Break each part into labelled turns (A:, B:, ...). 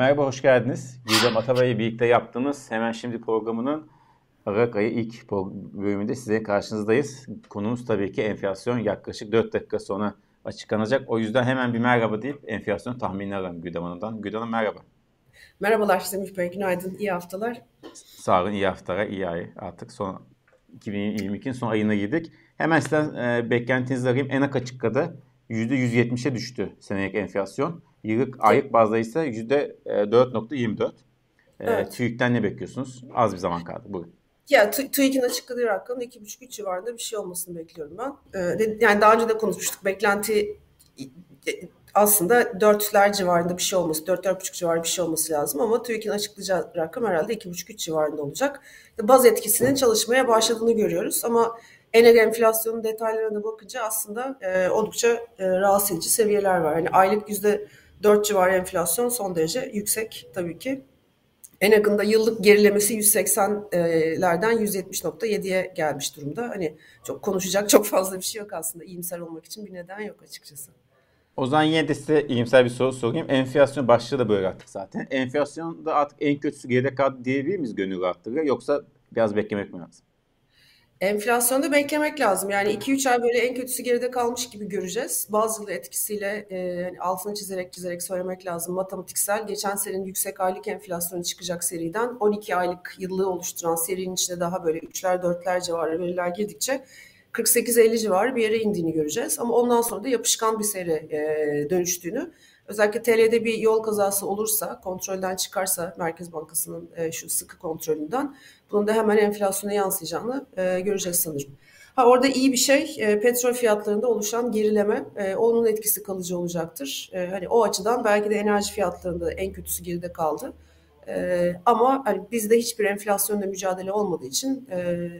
A: Merhaba, hoş geldiniz. Gizem Atabay'ı birlikte yaptığımız hemen şimdi programının Aralık ayı ilk bölümünde size karşınızdayız. Konumuz tabii ki enflasyon. Yaklaşık 4 dakika sonra açıklanacak. O yüzden hemen bir merhaba deyip enflasyon tahminini alalım Güdem Hanım'dan. Güdem Hanım merhaba.
B: Merhabalar Semih Bey, günaydın, iyi haftalar.
A: Sağ olun, iyi haftalar, iyi ay. Artık son 2022'nin son ayına girdik. Hemen sizden e, beklentinizi alayım. En açıkladı. %170'e düştü senelik enflasyon. Yıllık aylık bazda ise %4.24. E, evet. TÜİK'ten ne bekliyorsunuz? Az bir zaman kaldı. Buyurun.
B: Ya TÜİK'in açıkladığı rakamın 2,5-3 civarında bir şey olmasını bekliyorum ben. Ee, yani daha önce de konuşmuştuk. Beklenti aslında dörtler civarında bir şey olması, dört dört buçuk civarında bir şey olması lazım ama TÜİK'in açıklayacağı rakam herhalde iki buçuk üç civarında olacak. Baz etkisinin çalışmaya başladığını görüyoruz ama enel enflasyonun detaylarına bakınca aslında e, oldukça e, rahatsız edici seviyeler var. Yani aylık yüzde dört civarı enflasyon son derece yüksek tabii ki. En yakında yıllık gerilemesi 180'lerden 170.7'ye gelmiş durumda. Hani çok konuşacak çok fazla bir şey yok aslında. İyimser olmak için bir neden yok açıkçası.
A: O zaman yine de size iyimser bir soru sorayım. Enflasyon başlığı da böyle artık zaten. Enflasyonda artık en kötüsü geride kaldı diyebilir miyiz gönül rahatlığıyla yoksa biraz beklemek mi lazım?
B: Enflasyonda beklemek lazım. Yani 2-3 ay böyle en kötüsü geride kalmış gibi göreceğiz. Bazı yıl etkisiyle e, hani altını çizerek çizerek söylemek lazım. Matematiksel geçen senenin yüksek aylık enflasyonu çıkacak seriden 12 aylık yıllığı oluşturan serinin içinde daha böyle 3'ler 4'ler civarı veriler girdikçe 48-50 civarı bir yere indiğini göreceğiz. Ama ondan sonra da yapışkan bir seri e, dönüştüğünü özellikle TL'de bir yol kazası olursa, kontrolden çıkarsa Merkez Bankası'nın e, şu sıkı kontrolünden bunun da hemen enflasyona yansıyacağını e, göreceğiz sanırım. Ha orada iyi bir şey e, petrol fiyatlarında oluşan gerileme e, onun etkisi kalıcı olacaktır. E, hani o açıdan belki de enerji fiyatlarında en kötüsü geride kaldı. E, ama hani bizde hiçbir enflasyonla mücadele olmadığı için e,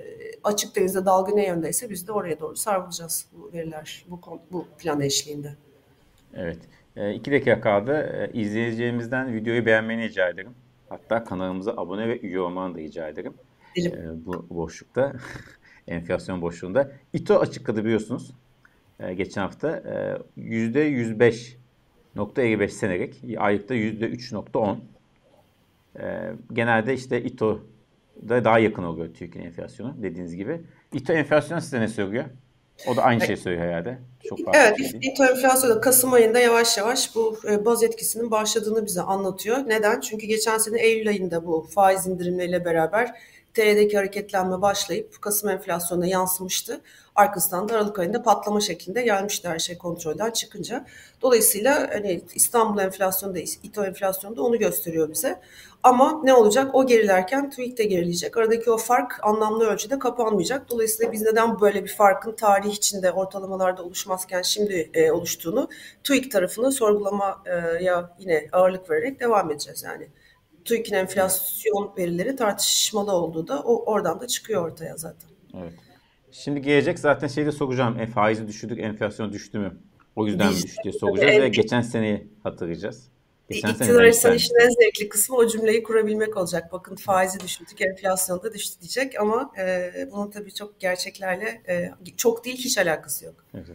B: açık denizde dalga ne yöndeyse biz de oraya doğru sarılacağız bu veriler bu, bu plan eşliğinde.
A: Evet. E, iki dakika kaldı. E, izleyeceğimizden videoyu beğenmeni rica ederim. Hatta kanalımıza abone ve üye olmanı da rica ederim. E, bu boşlukta, enflasyon boşluğunda. İTO açıkladı biliyorsunuz. E, geçen hafta e, %105.55 senelik, aylıkta %3.10. E, genelde işte İTO da daha yakın oluyor Türkiye enflasyonu dediğiniz gibi. İTO enflasyonu size ne söylüyor? O da aynı şeyi söylüyor herhalde.
B: Çok evet, şey İTO enflasyonu Kasım ayında yavaş yavaş bu e, baz etkisinin başladığını bize anlatıyor. Neden? Çünkü geçen sene Eylül ayında bu faiz indirimleriyle beraber TL'deki hareketlenme başlayıp Kasım enflasyonuna yansımıştı. Arkasından da Aralık ayında patlama şeklinde gelmişti her şey kontrolden çıkınca. Dolayısıyla hani İstanbul enflasyonu da İTO enflasyonu da onu gösteriyor bize. Ama ne olacak? O gerilerken TÜİK de gerileyecek. Aradaki o fark anlamlı ölçüde kapanmayacak. Dolayısıyla biz neden böyle bir farkın tarih içinde ortalamalarda oluşmazken şimdi e, oluştuğunu TÜİK tarafını sorgulamaya yine ağırlık vererek devam edeceğiz yani. TÜİK'in enflasyon verileri tartışmalı olduğu da o oradan da çıkıyor ortaya zaten.
A: Evet. Şimdi gelecek zaten şeyi de soracağım. E, faizi düşürdük, enflasyon düştü mü? O yüzden mi düştü diye soracağız evet. ve geçen seneyi hatırlayacağız.
B: Geçen İktidar açısından işin en zevkli kısmı o cümleyi kurabilmek olacak. Bakın faizi düşürdük, enflasyon da düştü diyecek ama e, bunun tabii çok gerçeklerle e, çok değil hiç alakası yok. Evet.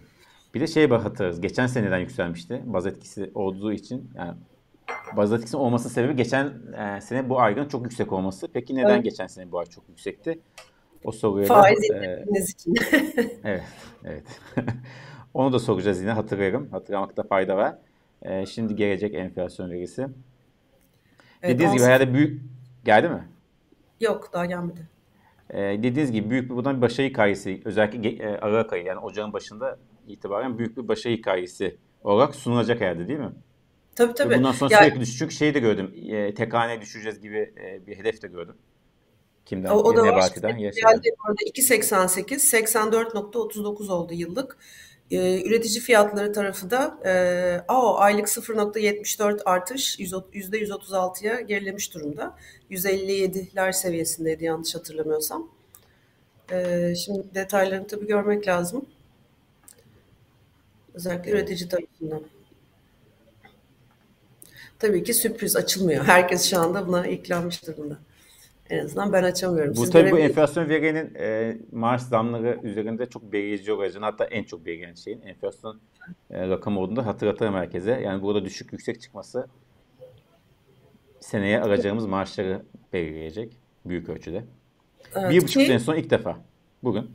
A: Bir de şeye hatırlarız. Geçen seneden yükselmişti. Baz etkisi olduğu için yani baz etkisi olmasının sebebi geçen e, sene bu ayın çok yüksek olması. Peki neden evet. geçen sene bu ay çok yüksekti? O soruya
B: Faiz da, e, için.
A: evet, evet. Onu da soracağız yine hatırlarım. Hatırlamakta fayda var. E, şimdi gelecek enflasyon verisi. Evet, Dediğiniz gibi herhalde büyük... Geldi mi?
B: Yok daha gelmedi.
A: E, dediğiniz gibi büyük bir buradan bir başarı hikayesi özellikle e, Aralık ayı yani ocağın başında itibaren büyük bir başarı hikayesi olarak sunulacak herhalde değil mi?
B: Tabii tabii. Ve
A: bundan sonra yani, sürekli düşecek şeyi de gördüm. E, tek düşeceğiz gibi e, bir hedef de gördüm.
B: Kimden? O, o da Nebati'den. Geldi orada 2.88, 84.39 oldu yıllık. Ee, üretici fiyatları tarafı da e, AO aylık 0.74 artış %136'ya gerilemiş durumda. 157'ler seviyesindeydi yanlış hatırlamıyorsam. Ee, şimdi detaylarını tabii görmek lazım. Özellikle üretici tarafından. Tabii ki sürpriz açılmıyor. Herkes şu anda buna iklanmış durumda. En azından ben açamıyorum.
A: Bu Siz tabii bu enflasyon verinin e, maaş zamları üzerinde çok belirleyici olacağını hatta en çok belirleyen şeyin enflasyon e, rakamı olduğunda hatırlatırım herkese. Yani burada düşük yüksek çıkması seneye alacağımız maaşları belirleyecek büyük ölçüde.
B: Evet,
A: bir buçuk sene sonra ilk defa. Bugün.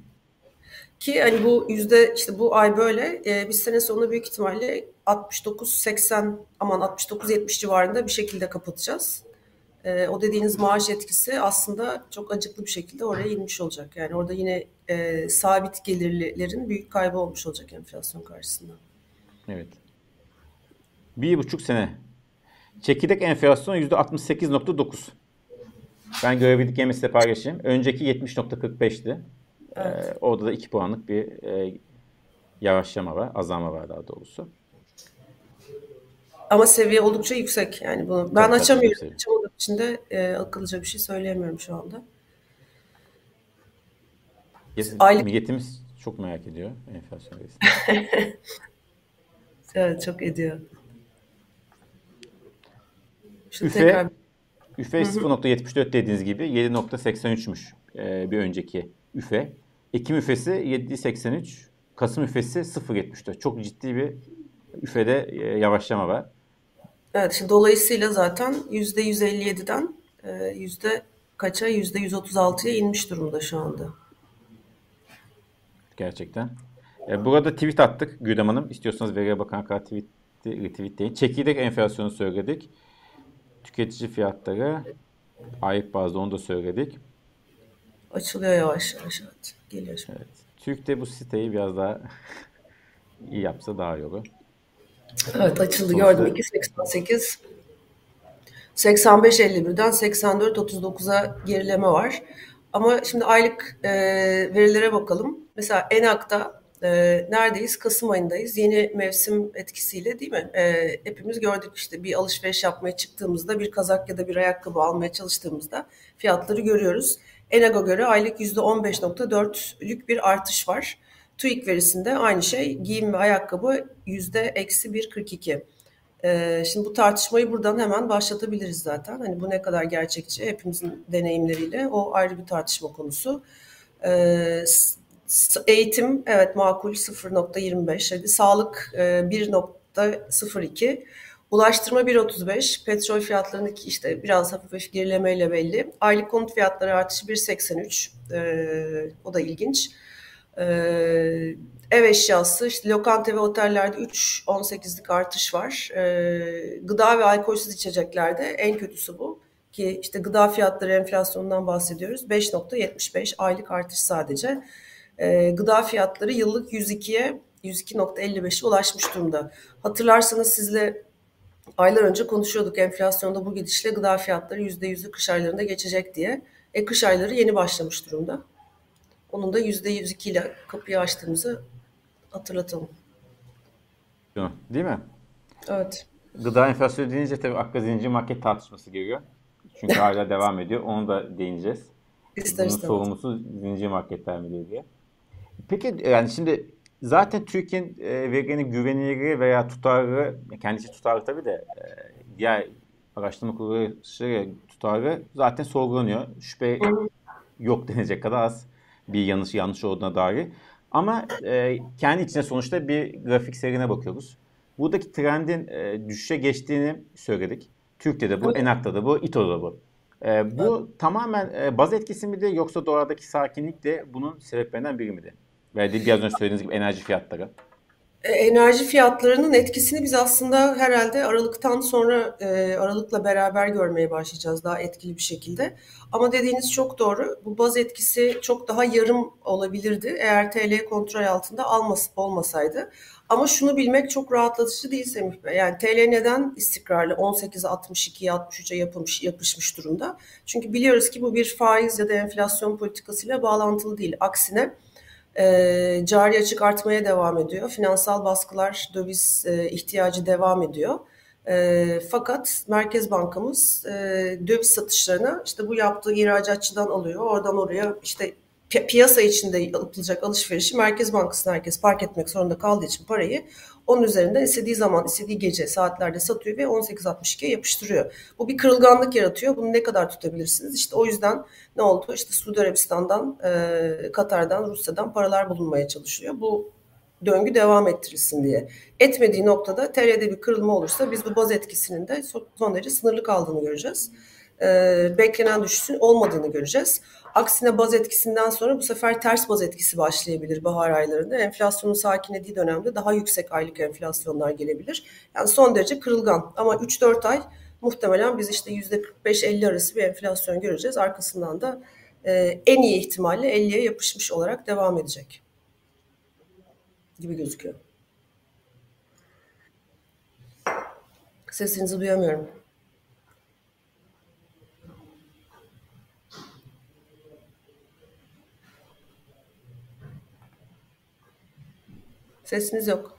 B: Ki hani bu yüzde işte bu ay böyle e, biz sene sonunda büyük ihtimalle 69-80 aman 69-70 civarında bir şekilde kapatacağız. E, o dediğiniz maaş etkisi aslında çok acıklı bir şekilde oraya inmiş olacak. Yani orada yine e, sabit gelirlilerin büyük kaybı olmuş olacak enflasyon karşısında.
A: Evet. Bir buçuk sene. Çekirdek enflasyon yüzde 68.9. Ben görebildiklerimi size paylaşayım. Önceki 70.45'ti. Ee, orada da 2 puanlık bir e, yavaşlama var. Azalma var daha doğrusu.
B: Ama seviye oldukça yüksek. Yani bunu ben
A: Tabii,
B: açamıyorum. Açamadığım için de e, akıllıca bir şey söyleyemiyorum şu anda. Aylık-
A: Milletimiz çok merak ediyor enflasyon.
B: Evet çok ediyor. Şu
A: Üfe-
B: tekrar
A: Üfe 0.74 dediğiniz gibi 7.83'müş e, bir önceki üfe. Ekim üfesi 7.83, Kasım üfesi 0.74. Çok ciddi bir üfede e, yavaşlama var.
B: Evet, şimdi dolayısıyla zaten yüzde 157'den e, yüzde kaça? Yüzde 136'ya inmiş durumda şu anda.
A: Gerçekten. E, burada tweet attık Güdem Hanım. İstiyorsanız Veriye Bakan kadar tweet, retweetleyin. Çekirdek enflasyonu söyledik. Tüketici fiyatları aylık bazda onu da söyledik.
B: Açılıyor yavaş yavaş. Evet, geliyor şimdi.
A: Evet. Türk de bu siteyi biraz daha iyi yapsa daha iyi olur.
B: Evet, açıldı.
A: Sonuçta-
B: Gördüm. 2.88 85.51'den 84.39'a gerileme var. Ama şimdi aylık e, verilere bakalım. Mesela Enak'ta e, neredeyiz? Kasım ayındayız. Yeni mevsim etkisiyle değil mi? E, hepimiz gördük işte bir alışveriş yapmaya çıktığımızda bir kazak ya da bir ayakkabı almaya çalıştığımızda fiyatları görüyoruz. Enak'a göre aylık %15.4'lük bir artış var. TÜİK verisinde aynı şey giyim ve ayakkabı yüzde eksi 1.42. Ee, şimdi bu tartışmayı buradan hemen başlatabiliriz zaten. Hani bu ne kadar gerçekçi hepimizin deneyimleriyle o ayrı bir tartışma konusu. Ee, eğitim evet makul 0.25, hadi sağlık e, 1.02, ulaştırma 1.35, petrol fiyatlarındaki işte biraz hafif hafif gerilemeyle belli. Aylık konut fiyatları artışı 1.83, Ee, o da ilginç. Ee, ev eşyası, işte lokanta ve otellerde 3.18'lik artış var. Ee, gıda ve alkolsüz içeceklerde en kötüsü bu. Ki işte gıda fiyatları enflasyonundan bahsediyoruz. 5.75 aylık artış sadece. Ee, gıda fiyatları yıllık 102'ye 102.55'e ulaşmış durumda. Hatırlarsanız sizle aylar önce konuşuyorduk enflasyonda bu gidişle gıda fiyatları %100'ü kış aylarında geçecek diye. E kış ayları yeni başlamış durumda. Onun da %102 ile kapıyı açtığımızı hatırlatalım.
A: Değil mi?
B: Evet.
A: Gıda enflasyonu deyince tabii akla zincir market tartışması geliyor. Çünkü hala devam ediyor. Onu da değineceğiz.
B: İster
A: Bunun sorumlusu zincir marketler mi diye. Peki yani şimdi zaten Türkiye'nin e, verinin güvenilirliği veya tutarlı, kendisi tutarlı tabii de e, diğer araştırma kuruluşları tutarlı zaten sorgulanıyor. Şüphe yok denecek kadar az bir yanlış yanlış olduğuna dair. Ama e, kendi içine sonuçta bir grafik serine bakıyoruz. Buradaki trendin e, düşüşe geçtiğini söyledik. Türk'te de bu,
B: Evet.
A: Enak'ta da bu, İTO'da da bu. E, bu tamamen e, baz etkisi miydi yoksa doğadaki sakinlik de bunun sebeplerinden biri miydi? Ve de biraz önce söylediğiniz gibi enerji fiyatları.
B: E, Enerji fiyatlarının etkisini biz aslında herhalde Aralık'tan sonra e, Aralık'la beraber görmeye başlayacağız daha etkili bir şekilde. Ama dediğiniz çok doğru. Bu baz etkisi çok daha yarım olabilirdi eğer TL kontrol altında almas olmasaydı. Ama şunu bilmek çok rahatlatıcı değil Semih Bey. Yani TL neden istikrarlı 18'e 62'ye 63'e yapılmış, yapışmış durumda? Çünkü biliyoruz ki bu bir faiz ya da enflasyon politikasıyla bağlantılı değil. Aksine e, cari açık artmaya devam ediyor. Finansal baskılar, döviz e, ihtiyacı devam ediyor. E, fakat Merkez Bankamız e, döviz satışlarını işte bu yaptığı ihracatçıdan alıyor. Oradan oraya işte pi- piyasa içinde yapılacak alışverişi Merkez Bankası'na herkes park etmek zorunda kaldığı için parayı onun üzerinden istediği zaman, istediği gece saatlerde satıyor ve 18.62'ye yapıştırıyor. Bu bir kırılganlık yaratıyor. Bunu ne kadar tutabilirsiniz? İşte o yüzden ne oldu? İşte Suudi Arabistan'dan, e, Katar'dan, Rusya'dan paralar bulunmaya çalışıyor. Bu döngü devam ettirilsin diye. Etmediği noktada TL'de bir kırılma olursa biz bu baz etkisinin de son derece sınırlı kaldığını göreceğiz. Ee, beklenen düşüşün olmadığını göreceğiz. Aksine baz etkisinden sonra bu sefer ters baz etkisi başlayabilir bahar aylarında. Enflasyonun sakinlediği dönemde daha yüksek aylık enflasyonlar gelebilir. Yani son derece kırılgan ama 3-4 ay muhtemelen biz işte %45-50 arası bir enflasyon göreceğiz. Arkasından da e, en iyi ihtimalle 50'ye yapışmış olarak devam edecek gibi gözüküyor. Sesinizi duyamıyorum. Sesiniz yok.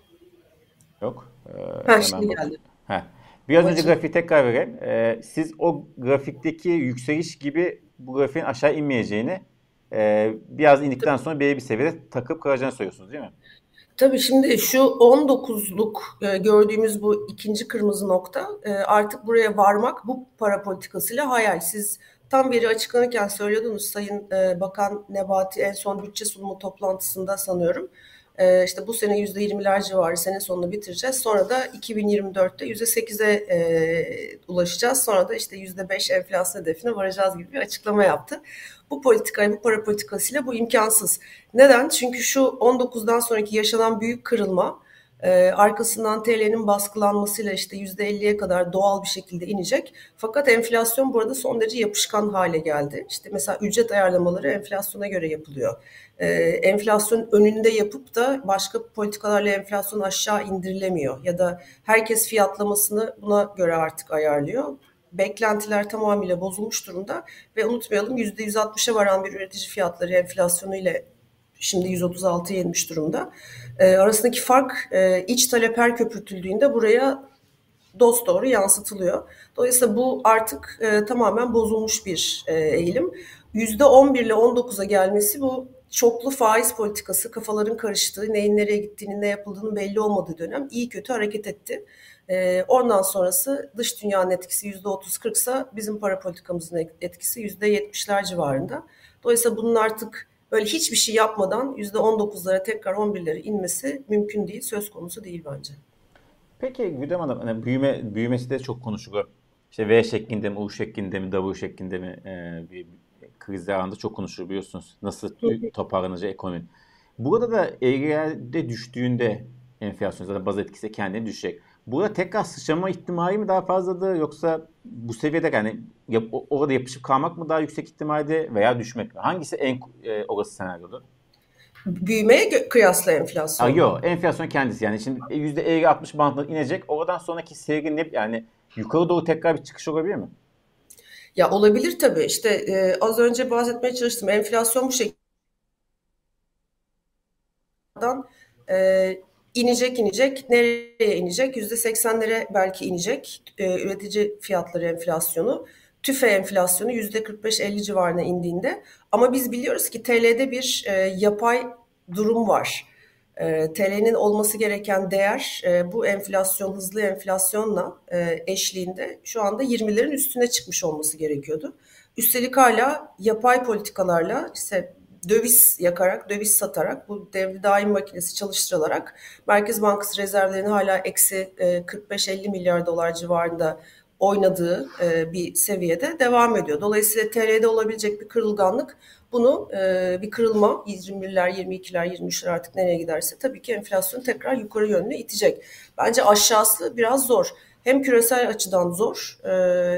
A: Yok.
B: Ee, ha, şimdi geldi.
A: Heh. Biraz önce grafiği tekrar vereyim. Ee, siz o grafikteki yükseliş gibi bu grafiğin aşağı inmeyeceğini e, biraz indikten sonra belli bir seviyede takıp kalacağını söylüyorsunuz değil mi?
B: Tabii şimdi şu 19'luk e, gördüğümüz bu ikinci kırmızı nokta e, artık buraya varmak bu para politikasıyla hayal. Siz tam veri açıklanırken söylüyordunuz Sayın e, Bakan Nebati en son bütçe sunumu toplantısında sanıyorum. E, işte bu sene %20'ler civarı sene sonunu bitireceğiz. Sonra da 2024'te %8'e e, ulaşacağız. Sonra da işte %5 enflasyon hedefine varacağız gibi bir açıklama yaptı. Bu politikayı, bu para politikasıyla bu imkansız. Neden? Çünkü şu 19'dan sonraki yaşanan büyük kırılma e, arkasından TL'nin baskılanmasıyla işte %50'ye kadar doğal bir şekilde inecek. Fakat enflasyon burada son derece yapışkan hale geldi. İşte mesela ücret ayarlamaları enflasyona göre yapılıyor. E, enflasyon önünde yapıp da başka politikalarla enflasyon aşağı indirilemiyor. Ya da herkes fiyatlamasını buna göre artık ayarlıyor beklentiler tamamıyla bozulmuş durumda ve unutmayalım %160'a varan bir üretici fiyatları enflasyonu ile şimdi 136'ya inmiş durumda. E, arasındaki fark e, iç talep her köpürtüldüğünde buraya dost doğru yansıtılıyor. Dolayısıyla bu artık e, tamamen bozulmuş bir e, eğilim. %11 ile 19'a gelmesi bu çoklu faiz politikası, kafaların karıştığı, neyin nereye gittiğinin ne yapıldığının belli olmadığı dönem iyi kötü hareket etti. E, ondan sonrası dış dünyanın etkisi yüzde otuz kırksa bizim para politikamızın etkisi yüzde yetmişler civarında. Dolayısıyla bunun artık böyle hiçbir şey yapmadan yüzde on dokuzlara tekrar on birlere inmesi mümkün değil, söz konusu değil bence.
A: Peki Güdem Hanım, hani büyüme, büyümesi de çok konuşuluyor. İşte V şeklinde mi, U şeklinde mi, W şeklinde mi e, bir krizler anında çok konuşuluyor biliyorsunuz. Nasıl toparlanacak ekonomi. Burada da eğride düştüğünde enflasyon zaten baz etkisi kendini düşecek. Burada tekrar sıçrama ihtimali mi daha fazladır yoksa bu seviyede yani yap, orada yapışıp kalmak mı daha yüksek ihtimalde veya düşmek mi? Hangisi en e, orası senaryoda?
B: Büyümeye kıyasla enflasyon.
A: Aa, yok enflasyon kendisi yani şimdi %50-60 bandına inecek oradan sonraki seyri ne yani yukarı doğru tekrar bir çıkış olabilir mi?
B: Ya olabilir tabii işte e, az önce bahsetmeye çalıştım enflasyon bu şekilde e, inecek inecek. Nereye inecek? Yüzde seksenlere belki inecek. E, üretici fiyatları enflasyonu. TÜFE enflasyonu yüzde 45-50 civarına indiğinde. Ama biz biliyoruz ki TL'de bir e, yapay durum var. E, TL'nin olması gereken değer e, bu enflasyon, hızlı enflasyonla e, eşliğinde şu anda 20'lerin üstüne çıkmış olması gerekiyordu. Üstelik hala yapay politikalarla işte döviz yakarak, döviz satarak, bu devri daim makinesi çalıştırılarak Merkez Bankası rezervlerini hala eksi 45-50 e, milyar dolar civarında oynadığı e, bir seviyede devam ediyor. Dolayısıyla TL'de olabilecek bir kırılganlık bunu e, bir kırılma 21'ler, 22'ler, 23'ler artık nereye giderse tabii ki enflasyon tekrar yukarı yönlü itecek. Bence aşağısı biraz zor. Hem küresel açıdan zor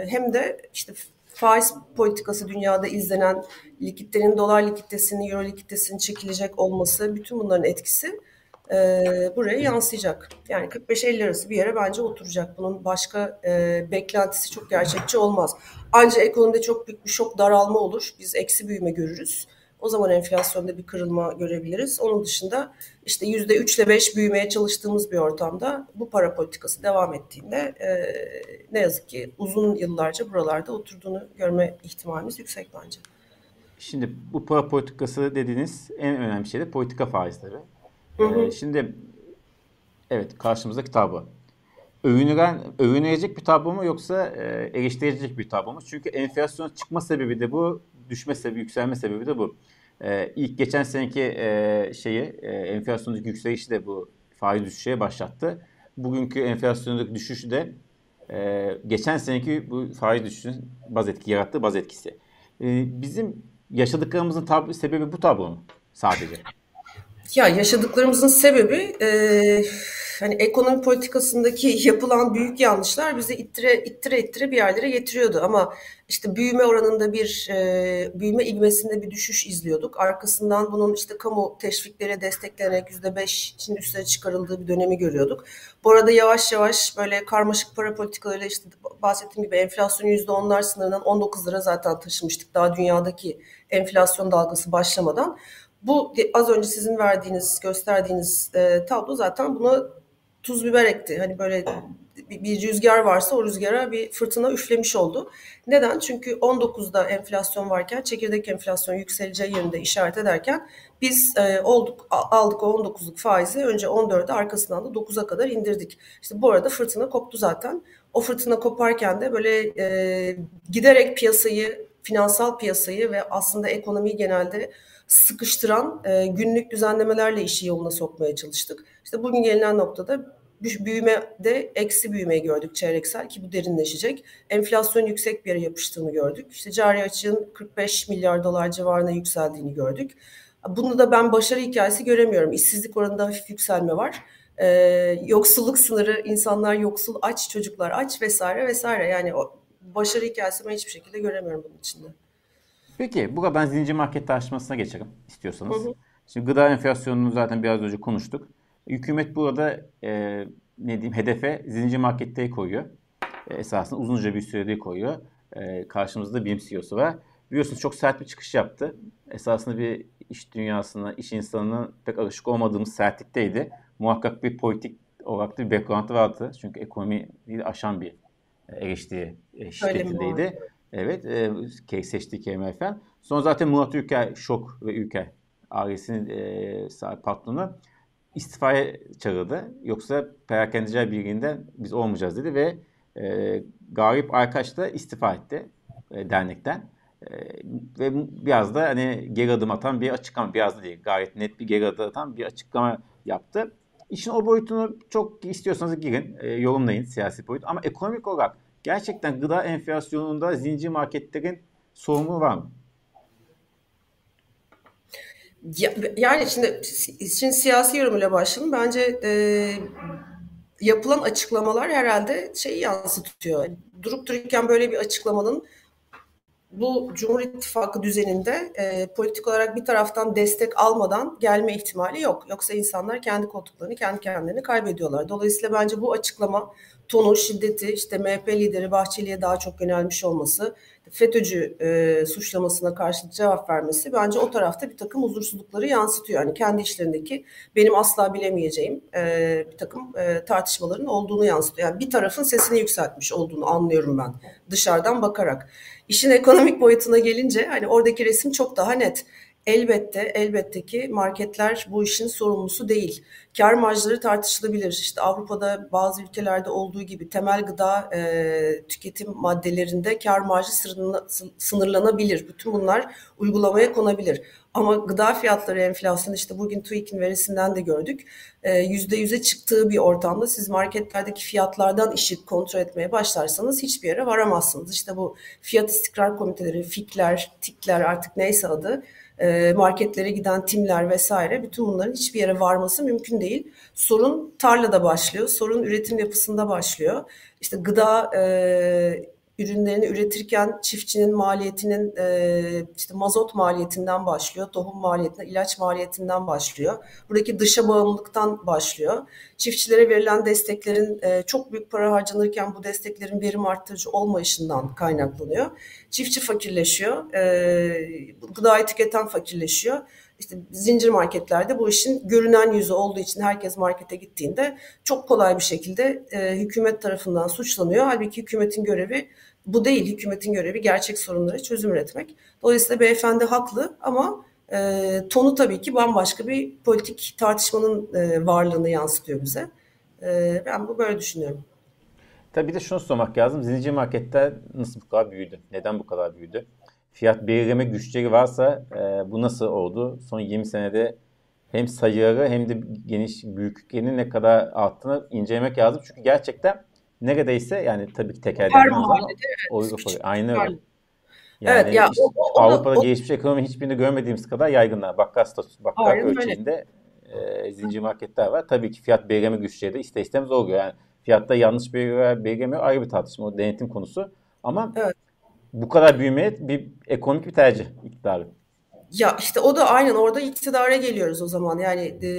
B: hem de işte faiz politikası dünyada izlenen likitlerin dolar likiditesinin, euro likiditesinin çekilecek olması bütün bunların etkisi e, buraya yansıyacak. Yani 45-50 arası bir yere bence oturacak. Bunun başka e, beklentisi çok gerçekçi olmaz. Ancak ekonomide çok büyük bir şok daralma olur. Biz eksi büyüme görürüz. O zaman enflasyonda bir kırılma görebiliriz. Onun dışında işte yüzde üç ile beş büyümeye çalıştığımız bir ortamda bu para politikası devam ettiğinde e, ne yazık ki uzun yıllarca buralarda oturduğunu görme ihtimalimiz yüksek bence.
A: Şimdi bu para politikası dediğiniz en önemli şey de politika faizleri. Hı hı. Ee, şimdi evet karşımızda kitabı. Övünülen, övünülecek bir tablo mu yoksa e, eleştirilecek bir tablo mu? Çünkü enflasyon çıkma sebebi de bu, düşme sebebi, yükselme sebebi de bu. E, ilk geçen seneki e, şeyi e, enflasyondaki yükselişi de bu faiz düşüşe başlattı. Bugünkü enflasyondaki düşüş de e, geçen seneki bu faiz düşüşünün baz etki yarattığı baz etkisi. E, bizim yaşadıklarımızın tab- sebebi bu tablo mu sadece?
B: Ya yaşadıklarımızın sebebi e, hani ekonomi politikasındaki yapılan büyük yanlışlar bizi ittire ittire ittire bir yerlere getiriyordu ama işte büyüme oranında bir e, büyüme ivmesinde bir düşüş izliyorduk. Arkasından bunun işte kamu teşviklere desteklenerek yüzde beşin üstüne çıkarıldığı bir dönemi görüyorduk. Bu arada yavaş yavaş böyle karmaşık para politikalarıyla işte bahsettiğim gibi enflasyon yüzde onlar sınırından 19 lira zaten taşımıştık daha dünyadaki enflasyon dalgası başlamadan. Bu az önce sizin verdiğiniz, gösterdiğiniz e, tablo zaten buna tuz biber ekti. Hani böyle bir, rüzgar varsa o rüzgara bir fırtına üflemiş oldu. Neden? Çünkü 19'da enflasyon varken çekirdek enflasyon yükseleceği yönünde işaret ederken biz e, olduk aldık o 19'luk faizi önce 14'e arkasından da 9'a kadar indirdik. İşte bu arada fırtına koptu zaten. O fırtına koparken de böyle e, giderek piyasayı, finansal piyasayı ve aslında ekonomiyi genelde sıkıştıran e, günlük düzenlemelerle işi yoluna sokmaya çalıştık. İşte bugün gelinen noktada büyüme de eksi büyümeyi gördük çeyreksel ki bu derinleşecek. Enflasyon yüksek bir yere yapıştığını gördük. İşte cari açığın 45 milyar dolar civarına yükseldiğini gördük. Bunu da ben başarı hikayesi göremiyorum. İşsizlik oranında hafif yükselme var. Ee, yoksulluk sınırı, insanlar yoksul, aç, çocuklar aç vesaire vesaire. Yani o başarı hikayesi ben hiçbir şekilde göremiyorum bunun içinde.
A: Peki burada ben zincir market tartışmasına geçerim istiyorsanız. Hı hı. Şimdi gıda enflasyonunu zaten biraz önce konuştuk. Hükümet burada e, ne diyeyim hedefe zincir marketleri koyuyor. E, esasında uzunca bir süredir koyuyor. E, karşımızda BİM CEO'su var. Biliyorsunuz çok sert bir çıkış yaptı. Esasında bir iş dünyasına, iş insanının pek alışık olmadığımız sertlikteydi. Muhakkak bir politik olarak da bir background vardı. Çünkü ekonomi aşan bir eleştiri şiddetindeydi. Evet, e, seçti KMF'den. Sonra zaten Murat Ülker, Şok ve Ülker ailesinin e, patronu istifaya çağırdı. Yoksa perakendeciler birliğinden biz olmayacağız dedi ve e, Galip Aykaç da istifa etti e, dernekten. E, ve biraz da hani geri adım atan bir açıklama, biraz da değil gayet net bir geri adım atan bir açıklama yaptı. İşin o boyutunu çok istiyorsanız girin, e, yorumlayın siyasi boyut. Ama ekonomik olarak gerçekten gıda enflasyonunda zincir marketlerin sorumlu var mı?
B: yani şimdi için siyasi yorumuyla başlayalım. Bence e, yapılan açıklamalar herhalde şeyi yansıtıyor. Durup dururken böyle bir açıklamanın bu Cumhur İttifakı düzeninde e, politik olarak bir taraftan destek almadan gelme ihtimali yok. Yoksa insanlar kendi koltuklarını kendi kendilerini kaybediyorlar. Dolayısıyla bence bu açıklama tonu, şiddeti, işte MHP lideri Bahçeli'ye daha çok yönelmiş olması, FETÖ'cü e, suçlamasına karşı cevap vermesi bence o tarafta bir takım huzursuzlukları yansıtıyor. Yani kendi işlerindeki benim asla bilemeyeceğim e, bir takım e, tartışmaların olduğunu yansıtıyor. Yani bir tarafın sesini yükseltmiş olduğunu anlıyorum ben dışarıdan bakarak. İşin ekonomik boyutuna gelince hani oradaki resim çok daha net. Elbette, elbette ki marketler bu işin sorumlusu değil. Kar marjları tartışılabilir. İşte Avrupa'da bazı ülkelerde olduğu gibi temel gıda e, tüketim maddelerinde kar marjı sınırlanabilir. Bütün bunlar uygulamaya konabilir. Ama gıda fiyatları enflasyonu işte bugün TÜİK'in verisinden de gördük. Yüzde yüze çıktığı bir ortamda siz marketlerdeki fiyatlardan işi kontrol etmeye başlarsanız hiçbir yere varamazsınız. İşte bu fiyat istikrar komiteleri, FİK'ler, TİK'ler artık neyse adı e, marketlere giden timler vesaire bütün bunların hiçbir yere varması mümkün değil. Sorun tarlada başlıyor, sorun üretim yapısında başlıyor. İşte gıda e, ürünlerini üretirken çiftçinin maliyetinin e, işte mazot maliyetinden başlıyor, tohum maliyetinden, ilaç maliyetinden başlıyor. Buradaki dışa bağımlılıktan başlıyor. Çiftçilere verilen desteklerin e, çok büyük para harcanırken bu desteklerin verim arttırıcı olmayışından kaynaklanıyor. Çiftçi fakirleşiyor, e, gıdayı tüketen fakirleşiyor. İşte zincir marketlerde bu işin görünen yüzü olduğu için herkes markete gittiğinde çok kolay bir şekilde e, hükümet tarafından suçlanıyor. Halbuki hükümetin görevi bu değil. Hükümetin görevi gerçek sorunları çözüm üretmek. Dolayısıyla beyefendi haklı ama e, tonu tabii ki bambaşka bir politik tartışmanın e, varlığını yansıtıyor bize. E, ben bu böyle düşünüyorum.
A: Tabii bir de şunu sormak lazım. Zincir marketler nasıl bu kadar büyüdü? Neden bu kadar büyüdü? Fiyat belirleme güçleri varsa e, bu nasıl oldu? Son 20 senede hem sayıları hem de geniş büyüklüklerinin ne kadar arttığını incelemek lazım. Çünkü gerçekten neredeyse yani tabii ki
B: Her
A: ama
B: evet.
A: Avrupa aynı öyle. Yani
B: Evet, ya
A: işte
B: o- o- o da-
A: Avrupa'da
B: o-
A: gelişmiş ekonomi hiçbirini görmediğimiz kadar yaygınlar. Bakkal statüsü, bakkal
B: Aynen öyle.
A: ölçeğinde e, zincir marketler var. Tabii ki fiyat belirleme güçleri de ister istemez oluyor. Yani fiyatta yanlış belirleme, belirleme ayrı bir tartışma. O denetim konusu. Ama
B: Evet.
A: Bu kadar büyümeye bir ekonomik bir tercih iktidarı.
B: Ya işte o da aynen orada iktidara geliyoruz o zaman. Yani e,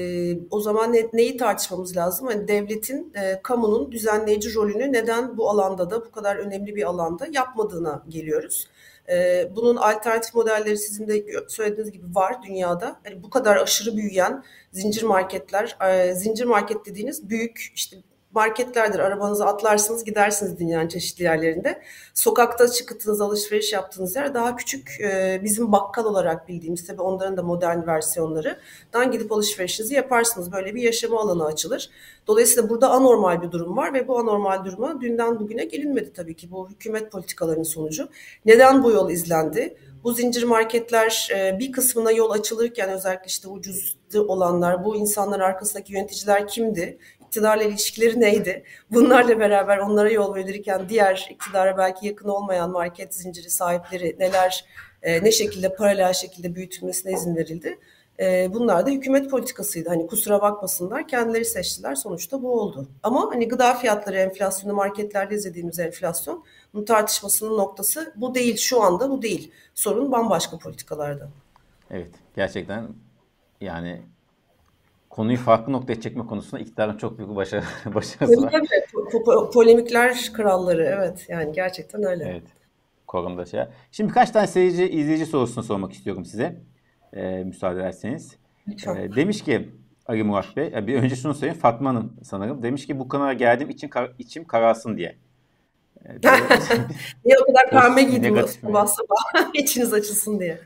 B: o zaman ne- neyi tartışmamız lazım? Hani devletin, e, kamunun düzenleyici rolünü neden bu alanda da bu kadar önemli bir alanda yapmadığına geliyoruz. E, bunun alternatif modelleri sizin de söylediğiniz gibi var dünyada. Hani bu kadar aşırı büyüyen zincir marketler, e, zincir market dediğiniz büyük işte marketlerdir. Arabanıza atlarsınız gidersiniz dünyanın çeşitli yerlerinde. Sokakta çıktığınız alışveriş yaptığınız yer daha küçük e, bizim bakkal olarak bildiğimiz tabii onların da modern versiyonları. Dan gidip alışverişinizi yaparsınız. Böyle bir yaşama alanı açılır. Dolayısıyla burada anormal bir durum var ve bu anormal duruma dünden bugüne gelinmedi tabii ki. Bu hükümet politikalarının sonucu. Neden bu yol izlendi? Bu zincir marketler e, bir kısmına yol açılırken özellikle işte ucuz olanlar, bu insanların arkasındaki yöneticiler kimdi? İktidarla ilişkileri neydi? Bunlarla beraber onlara yol verirken diğer iktidara belki yakın olmayan market zinciri sahipleri neler e, ne şekilde paralel şekilde büyütülmesine izin verildi? E, bunlar da hükümet politikasıydı. Hani kusura bakmasınlar kendileri seçtiler. Sonuçta bu oldu. Ama hani gıda fiyatları enflasyonu marketlerde izlediğimiz enflasyon bunun tartışmasının noktası bu değil. Şu anda bu değil. Sorun bambaşka politikalarda.
A: Evet. Gerçekten yani konuyu farklı noktaya çekme konusunda iktidarın çok büyük başarı, başarısı var.
B: tabii. Po- po- polemikler kralları. Evet yani gerçekten öyle.
A: Evet. Korumda şey. Şimdi birkaç tane seyirci, izleyici sorusunu sormak istiyorum size. Ee, müsaade ederseniz.
B: Lütfen.
A: Ee, demiş ki Ali Murat Bey, ya bir önce şunu söyleyeyim Fatma Hanım sanırım. Demiş ki bu kanala geldim için kar- içim kararsın diye. Böyle-
B: Niye o kadar pembe giydim sabah sabah içiniz açılsın diye.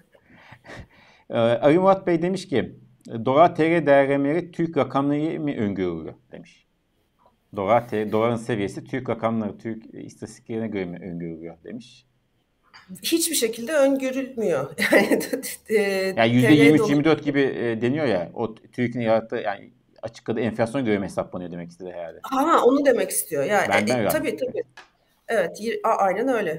A: Ee, Ali Murat Bey demiş ki dolar TL değerlemeleri Türk rakamları mı öngörülüyor demiş. Dolar TL, doların seviyesi Türk rakamları, Türk istatistiklerine göre mi öngörülüyor demiş.
B: Hiçbir şekilde öngörülmüyor. Yani, e,
A: Yani
B: TL dolar-
A: %23-24 gibi e, deniyor ya. O TÜİK'in yarattığı yani açık adı enflasyon göre mi hesaplanıyor demek istedi herhalde.
B: Ha onu demek istiyor. Yani
A: Ben- ben
B: e,
A: öyle
B: tabii tabii. Evet, aynen öyle.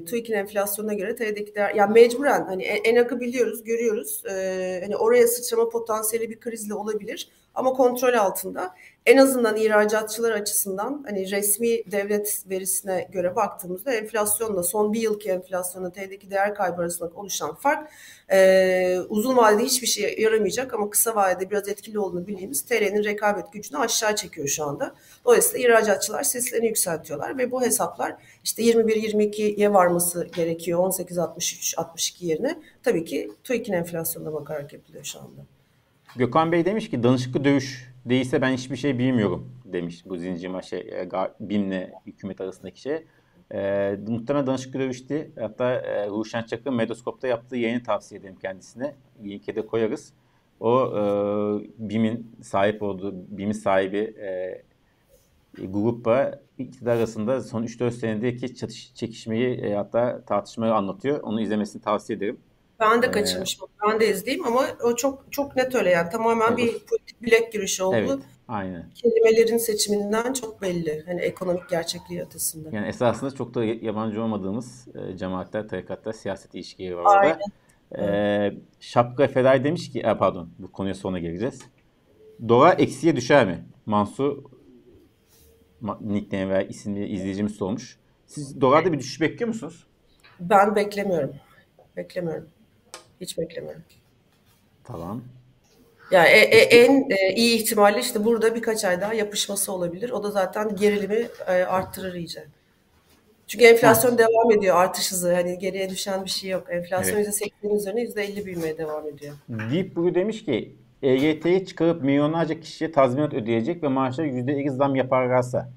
B: E, TÜİK'in enflasyonuna göre TL'deki değer, yani mecburen hani en- ENAG'ı biliyoruz, görüyoruz. E, hani oraya sıçrama potansiyeli bir krizle olabilir ama kontrol altında. En azından ihracatçılar açısından hani resmi devlet verisine göre baktığımızda enflasyonla son bir yılki enflasyonla TL'deki değer kaybı arasında oluşan fark e, uzun vadede hiçbir şeye yaramayacak ama kısa vadede biraz etkili olduğunu bildiğimiz TL'nin rekabet gücünü aşağı çekiyor şu anda. Dolayısıyla ihracatçılar seslerini yükseltiyorlar ve bu hesaplar işte 21-22'ye varması gerekiyor 18-63-62 yerine. Tabii ki TÜİK'in enflasyonuna bakarak yapılıyor şu anda.
A: Gökhan Bey demiş ki danışıklı dövüş değilse ben hiçbir şey bilmiyorum demiş bu zincir maçı e, Ga- BİM'le hükümet arasındaki şey. E, muhtemelen danışıklı dövüştü. Hatta e, Ruşen Çakır Medoskop'ta yaptığı yayını tavsiye ederim kendisine. Linke de koyarız. O e, BİM'in sahip olduğu, BİM'in sahibi e, grupla iktidar arasında son 3-4 senedeki çatış, çekişmeyi e, hatta tartışmayı anlatıyor. Onu izlemesini tavsiye ederim.
B: Ben de
A: Ee,
B: kaçırmışım. Ben de izleyeyim ama o çok çok net öyle yani tamamen bir politik bilek girişi oldu.
A: Evet, aynen.
B: Kelimelerin seçiminden çok belli. Hani ekonomik gerçekliği ötesinde.
A: Yani esasında çok da yabancı olmadığımız e, cemaatler, tarikatlar, siyaset ilişkileri var orada. E, Şapka Feday demiş ki, e, pardon bu konuya sonra geleceğiz. Dolar eksiye düşer mi? Mansur ma- nickname veya isimli izleyicimiz sormuş. Siz dolarda bir düşüş bekliyor musunuz?
B: Ben beklemiyorum. Beklemiyorum. Hiç beklemiyorum.
A: Tamam.
B: Yani e- e- en e, iyi ihtimalle işte burada birkaç ay daha yapışması olabilir. O da zaten gerilimi e, arttırır iyice. Çünkü enflasyon devam ediyor artış hızı. Hani geriye düşen bir şey yok. Enflasyon
A: Evet.
B: %80'in üzerine %50 büyümeye devam ediyor.
A: Deep Blue demiş ki EYT'yi çıkarıp milyonlarca kişiye tazminat ödeyecek ve maaşlara %2 zam yaparlarsa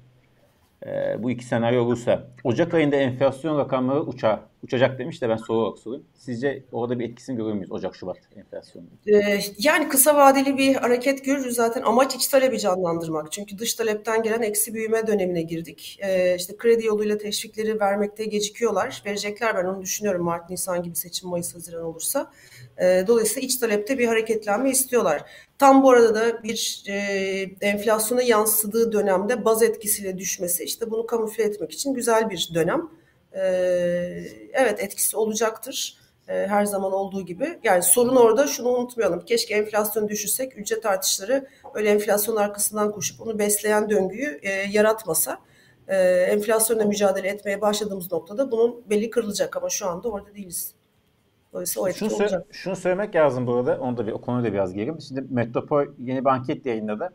A: e, bu iki senaryo olursa Ocak ayında enflasyon rakamları uçar uçacak demiş de ben soru olarak sorayım. Sizce orada bir etkisini görüyor muyuz Ocak-Şubat enflasyonu?
B: Ee, yani kısa vadeli bir hareket görürüz zaten. Amaç iç talebi canlandırmak. Çünkü dış talepten gelen eksi büyüme dönemine girdik. Ee, işte kredi yoluyla teşvikleri vermekte gecikiyorlar. Verecekler ben onu düşünüyorum Mart, Nisan gibi seçim Mayıs, Haziran olursa. Ee, dolayısıyla iç talepte bir hareketlenme istiyorlar. Tam bu arada da bir e, enflasyona yansıdığı dönemde baz etkisiyle düşmesi işte bunu kamufle etmek için güzel bir dönem. Ee, evet etkisi olacaktır e, her zaman olduğu gibi. Yani sorun orada şunu unutmayalım. Keşke enflasyon düşürsek ücret artışları öyle enflasyon arkasından koşup onu besleyen döngüyü e, yaratmasa. E, enflasyonla mücadele etmeye başladığımız noktada bunun belli kırılacak ama şu anda orada değiliz.
A: Dolayısıyla o şunu, olacak. Şunu söylemek lazım burada. Onu da bir, o konuda da biraz girelim. Şimdi Metropol yeni bir anket yayınladı.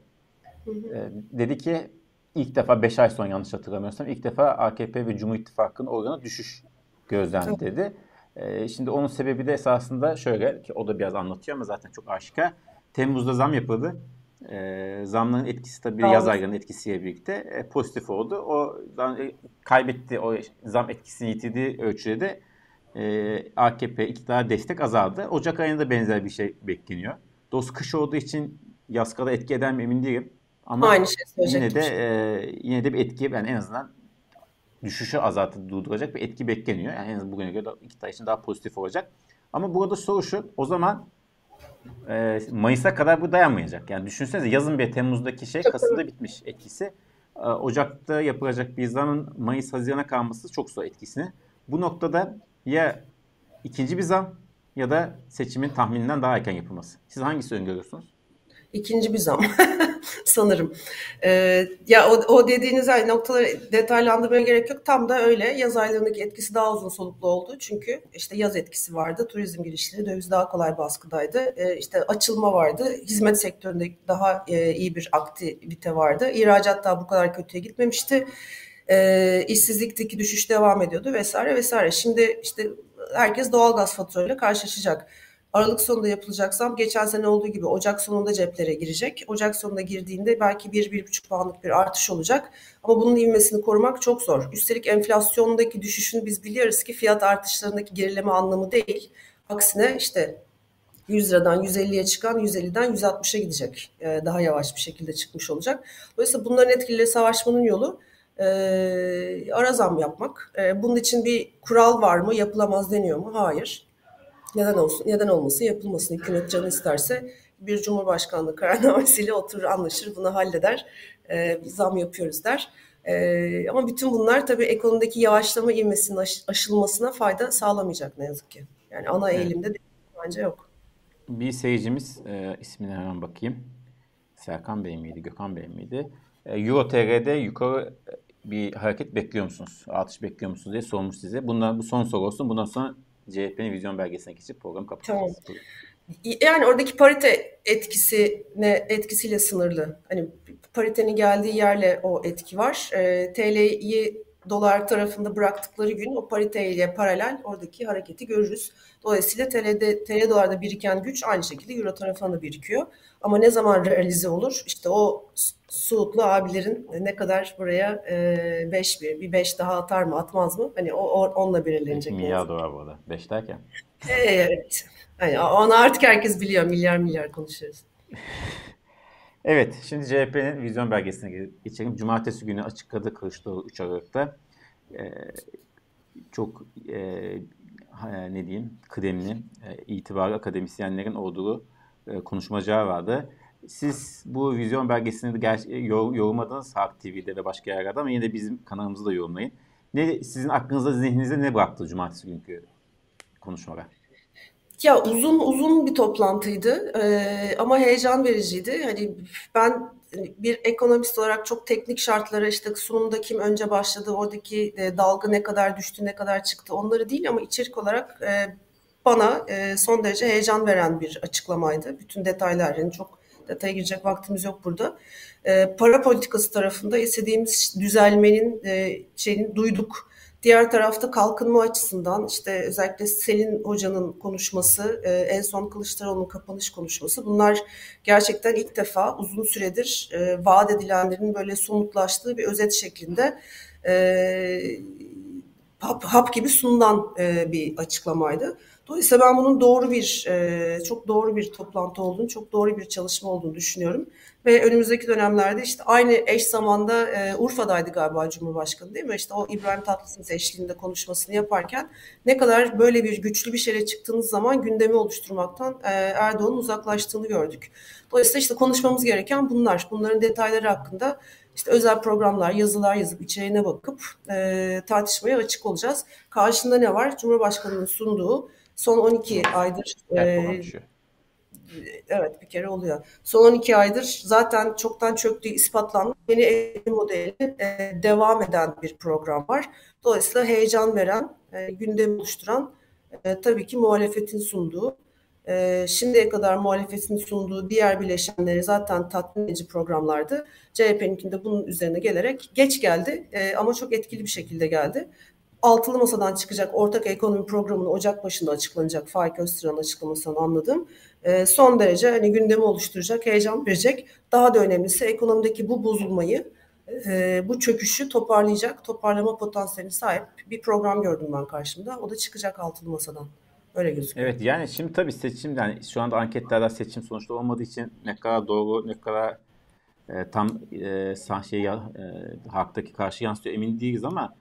A: Hı hı. E, dedi ki ilk defa 5 ay sonra yanlış hatırlamıyorsam ilk defa AKP ve Cumhur İttifakı'nın oranı düşüş gözlendi dedi. E, şimdi onun sebebi de esasında şöyle ki o da biraz anlatıyor ama zaten çok aşikar. Temmuz'da zam yapıldı. E, zamların etkisi tabii tamam. yaz aylarının etkisiyle birlikte e, pozitif oldu. O e, kaybetti o zam etkisini yitirdiği ölçüde de e, AKP iktidara destek azaldı. Ocak ayında benzer bir şey bekleniyor. Dolayısıyla kış olduğu için yaz kadar etki eder mi emin değilim. Ama Aynı şey yine de e, yine de bir etki yani en azından düşüşü azaltıp durduracak bir etki bekleniyor. Yani en azından bugüne göre iktidar için daha pozitif olacak. Ama burada soru şu. O zaman e, Mayıs'a kadar bu dayanmayacak. Yani düşünsenize yazın bir Temmuz'daki şey Kasım'da bitmiş etkisi. E, Ocak'ta yapılacak bir zamın Mayıs Haziran'a kalması çok zor etkisini. Bu noktada ya ikinci bir zam ya da seçimin tahmininden daha erken yapılması. Siz hangisi öngörüyorsunuz?
B: İkinci bir zam sanırım. Ee, ya o, o dediğiniz ay noktaları detaylandırmaya gerek yok. Tam da öyle. Yaz aylarındaki etkisi daha uzun soluklu oldu. Çünkü işte yaz etkisi vardı. Turizm girişleri döviz daha kolay baskıdaydı. Ee, işte açılma vardı. Hizmet sektöründe daha e, iyi bir aktivite vardı. İhracat daha bu kadar kötüye gitmemişti. Ee, işsizlikteki düşüş devam ediyordu vesaire vesaire. Şimdi işte herkes doğalgaz faturalarıyla karşılaşacak. Aralık sonunda yapılacak zam geçen sene olduğu gibi Ocak sonunda ceplere girecek. Ocak sonunda girdiğinde belki 1-1,5 puanlık bir artış olacak. Ama bunun ivmesini korumak çok zor. Üstelik enflasyondaki düşüşünü biz biliyoruz ki fiyat artışlarındaki gerileme anlamı değil. Aksine işte 100 liradan 150'ye çıkan 150'den 160'a gidecek. Ee, daha yavaş bir şekilde çıkmış olacak. Dolayısıyla bunların etkileriyle savaşmanın yolu e, ara zam yapmak. E, bunun için bir kural var mı? Yapılamaz deniyor mu? Hayır. Neden olsun, neden olmasın, yapılmasın. Hükümet canı isterse bir cumhurbaşkanlığı kararnamesiyle oturur, anlaşır, bunu halleder, e, zam yapıyoruz der. E, ama bütün bunlar tabii ekonomideki yavaşlama ivmesinin aş, aşılmasına fayda sağlamayacak ne yazık ki. Yani ana evet. eğilimde de bence yok.
A: Bir seyircimiz, e, ismine hemen bakayım. Serkan Bey miydi, Gökhan Bey miydi? E, Euro TR'de yukarı bir hareket bekliyor musunuz? Artış bekliyor musunuz diye sormuş size. Bundan bu son soru olsun. Bundan sonra CHP'nin vizyon belgesine geçip program kapatacağız. Tamam.
B: Yani oradaki parite etkisine etkisiyle sınırlı. Hani paritenin geldiği yerle o etki var. E, TL'yi dolar tarafında bıraktıkları gün o pariteyle paralel oradaki hareketi görürüz. Dolayısıyla TL'de, TL dolarda biriken güç aynı şekilde Euro tarafına da birikiyor. Ama ne zaman realize olur? İşte o Suudlu abilerin ne kadar buraya 5 e, bir, bir 5 daha atar mı atmaz mı? Hani o, o onunla belirlenecek.
A: Milyar dolar bu arada. 5 derken.
B: Evet. Hani onu artık herkes biliyor. Milyar milyar konuşuyoruz.
A: Evet, şimdi CHP'nin vizyon belgesine geçelim. Cumartesi günü açıkladı Kılıçdaroğlu 3 Aralık'ta. Ee, çok e, ne diyeyim kıdemli, e, itibarlı akademisyenlerin olduğu e, konuşmacağı vardı. Siz bu vizyon belgesini ger- e, yorumladınız Halk TV'de ve başka yerlerde ama yine de bizim kanalımızda da yorumlayın. Ne sizin aklınızda, zihninizde ne bıraktı cumartesi günkü konuşmada?
B: Ya uzun uzun bir toplantıydı ee, ama heyecan vericiydi. Hani ben bir ekonomist olarak çok teknik şartlara işte sunumda kim önce başladı, oradaki dalga ne kadar düştü, ne kadar çıktı onları değil ama içerik olarak e, bana e, son derece heyecan veren bir açıklamaydı. Bütün detaylar yani çok detaya girecek vaktimiz yok burada. E, para politikası tarafında istediğimiz düzelmenin e, şeyini duyduk. Diğer tarafta kalkınma açısından işte özellikle Selin Hoca'nın konuşması, e, en son Kılıçdaroğlu'nun kapanış konuşması bunlar gerçekten ilk defa uzun süredir e, vaat edilenlerin böyle somutlaştığı bir özet şeklinde e, hap, hap gibi sunulan bir açıklamaydı. Dolayısıyla ben bunun doğru bir, çok doğru bir toplantı olduğunu, çok doğru bir çalışma olduğunu düşünüyorum. Ve önümüzdeki dönemlerde işte aynı eş zamanda e, Urfa'daydı galiba Cumhurbaşkanı değil mi? İşte o İbrahim Tatlıses eşliğinde konuşmasını yaparken ne kadar böyle bir güçlü bir şeyle çıktığınız zaman gündemi oluşturmaktan e, Erdoğan'ın uzaklaştığını gördük. Dolayısıyla işte konuşmamız gereken bunlar. Bunların detayları hakkında işte özel programlar, yazılar yazıp içeriğine bakıp e, tartışmaya açık olacağız. Karşında ne var? Cumhurbaşkanı'nın sunduğu son 12 aydır e, evet bir kere oluyor. Son 12 aydır zaten çoktan çöktüğü ispatlandı. Yeni ev modeli e, devam eden bir program var. Dolayısıyla heyecan veren, e, gündem oluşturan e, tabii ki muhalefetin sunduğu e, şimdiye kadar muhalefetin sunduğu diğer bileşenleri zaten tatmin edici programlardı. CHP'ninkinde bunun üzerine gelerek geç geldi e, ama çok etkili bir şekilde geldi. Altılı Masa'dan çıkacak ortak ekonomi programının Ocak başında açıklanacak Faik Öztürk'ün açıklamasından anladım. E, son derece hani gündemi oluşturacak, heyecan verecek. Daha da önemlisi ekonomideki bu bozulmayı, e, bu çöküşü toparlayacak, toparlama potansiyeline sahip bir program gördüm ben karşımda. O da çıkacak Altılı Masa'dan. Öyle gözüküyor.
A: Evet yani şimdi tabii seçim yani şu anda anketlerde seçim sonuçta olmadığı için ne kadar doğru ne kadar e, tam e, şey e, haktaki karşı yansıtıyor emin değiliz ama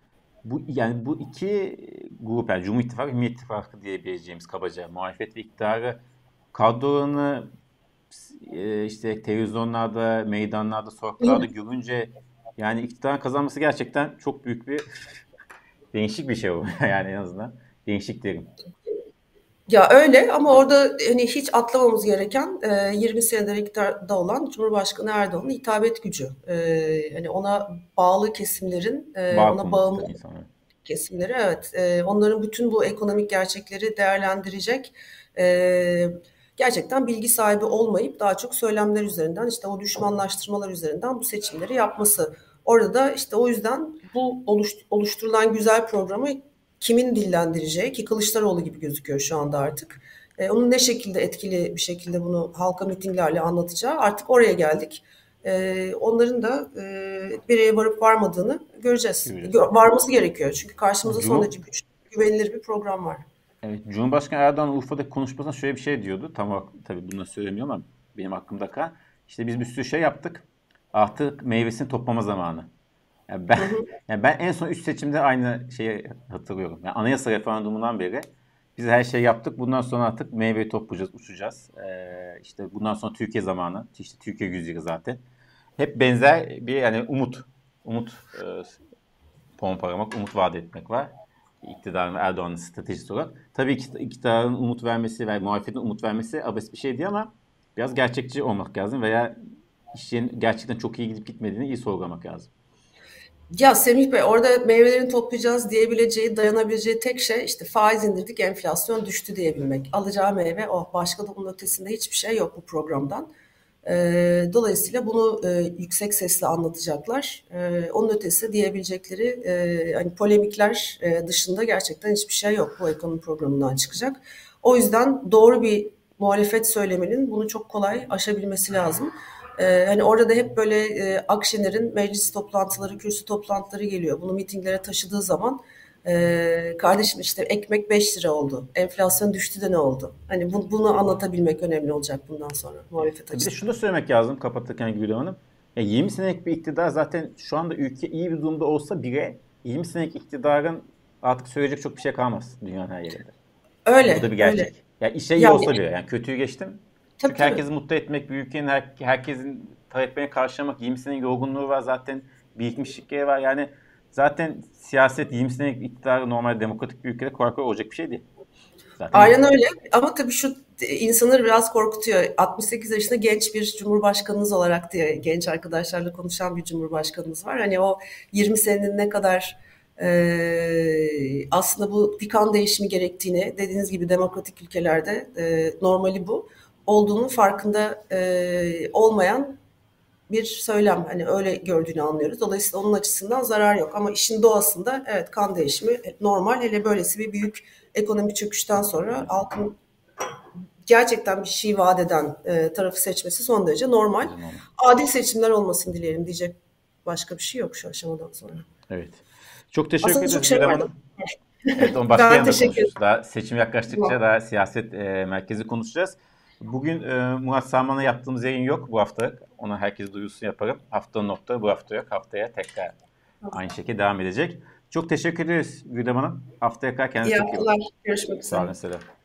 A: bu yani bu iki grup yani Cumhur İttifakı Millet İttifakı diyebileceğimiz kabaca muhalefet ve iktidarı kadrolarını e, işte televizyonlarda, meydanlarda, sokaklarda görünce yani iktidarın kazanması gerçekten çok büyük bir değişik bir şey bu. yani en azından değişik derim.
B: Ya öyle ama orada hani hiç atlamamız gereken e, 20 senedir iktidarda olan Cumhurbaşkanı Erdoğan'ın hitabet gücü. E, hani ona bağlı kesimlerin, e, ona bağımlı kesimleri evet. E, onların bütün bu ekonomik gerçekleri değerlendirecek e, gerçekten bilgi sahibi olmayıp daha çok söylemler üzerinden işte o düşmanlaştırmalar üzerinden bu seçimleri yapması. Orada da işte o yüzden bu oluşturulan güzel programı kimin dillendireceği ki Kılıçdaroğlu gibi gözüküyor şu anda artık. E, onun ne şekilde etkili bir şekilde bunu halka mitinglerle anlatacağı artık oraya geldik. E, onların da e, bireye varıp varmadığını göreceğiz. Evet. Varması gerekiyor çünkü karşımızda son derece güçlü, güvenilir bir program var.
A: Evet, Cumhurbaşkanı Erdoğan Urfa'daki konuşmasında şöyle bir şey diyordu. Tam tabii bunu söylemiyorum ama benim aklımda kal. İşte biz bir sürü şey yaptık. Artık meyvesini toplama zamanı. Yani ben, yani ben en son üç seçimde aynı şeyi hatırlıyorum. Yani anayasa referandumundan beri biz her şeyi yaptık. Bundan sonra artık meyve toplayacağız, uçacağız. Ee, işte bundan sonra Türkiye zamanı. İşte Türkiye yüzyılı zaten. Hep benzer bir yani umut. Umut e, pompalamak, umut vaat etmek var. İktidarın Erdoğan'ın stratejisi olarak. Tabii ki iktidarın umut vermesi ve muhalefetin umut vermesi abes bir şey değil ama biraz gerçekçi olmak lazım veya işin gerçekten çok iyi gidip gitmediğini iyi sorgulamak lazım.
B: Ya Semih Bey orada meyvelerini toplayacağız diyebileceği, dayanabileceği tek şey işte faiz indirdik, enflasyon düştü diyebilmek. Alacağı meyve o. Başka da bunun ötesinde hiçbir şey yok bu programdan. Ee, dolayısıyla bunu e, yüksek sesle anlatacaklar. Ee, onun ötesi diyebilecekleri e, hani polemikler e, dışında gerçekten hiçbir şey yok bu ekonomi programından çıkacak. O yüzden doğru bir muhalefet söyleminin bunu çok kolay aşabilmesi lazım. Ee, hani orada da hep böyle e, Akşener'in meclis toplantıları, kürsü toplantıları geliyor. Bunu mitinglere taşıdığı zaman e, kardeşim işte ekmek 5 lira oldu. Enflasyon düştü de ne oldu? Hani bu, bunu anlatabilmek önemli olacak bundan sonra muhalefet
A: açısından. Bir de şunu da söylemek lazım kapatırken Gülüm Hanım. Ya 20 senelik bir iktidar zaten şu anda ülke iyi bir durumda olsa bile 20 senelik iktidarın artık söyleyecek çok bir şey kalmaz dünyanın her yerinde.
B: Öyle.
A: Bu da bir gerçek. Öyle. Ya işe iyi yani, olsa bile yani kötüyü geçtim. Tabii, Çünkü herkesi mutlu etmek, bir ülkenin her, herkesin taleplerini karşılamak, 20 senelik yorgunluğu var zaten, birikmişlikleri var. Yani zaten siyaset 20 senelik iktidarı normal demokratik bir ülkede kolay kolay olacak bir şey değil.
B: Zaten Aynen öyle ama tabii şu insanları biraz korkutuyor. 68 yaşında genç bir cumhurbaşkanınız olarak diye genç arkadaşlarla konuşan bir cumhurbaşkanımız var. Hani o 20 senenin ne kadar e, aslında bu bir kan değişimi gerektiğini dediğiniz gibi demokratik ülkelerde e, normali bu olduğunun farkında e, olmayan bir söylem. Hani öyle gördüğünü anlıyoruz. Dolayısıyla onun açısından zarar yok. Ama işin doğasında evet kan değişimi normal. Hele böylesi bir büyük ekonomik çöküşten sonra halkın gerçekten bir şey vaat eden e, tarafı seçmesi son derece normal. Adil seçimler olmasın dileyelim diyecek başka bir şey yok şu aşamadan sonra.
A: Evet. Çok teşekkür
B: Aslında
A: ederiz
B: şey.
A: Hanım. Evet, onu başka
B: Ben teşekkür
A: konuşuruz. Daha seçim yaklaştıkça daha siyaset e, merkezi konuşacağız. Bugün e, Murat Salman'a yaptığımız yayın yok bu hafta. Ona herkes duyurusunu yaparım. Hafta nokta bu hafta yok. Haftaya tekrar aynı şekilde devam edecek. Çok teşekkür ederiz Güdem Hanım. Haftaya kadar kendinize
B: İyi
A: bakın.
B: Görüşmek
A: Sağ olun.
B: üzere.
A: Selam.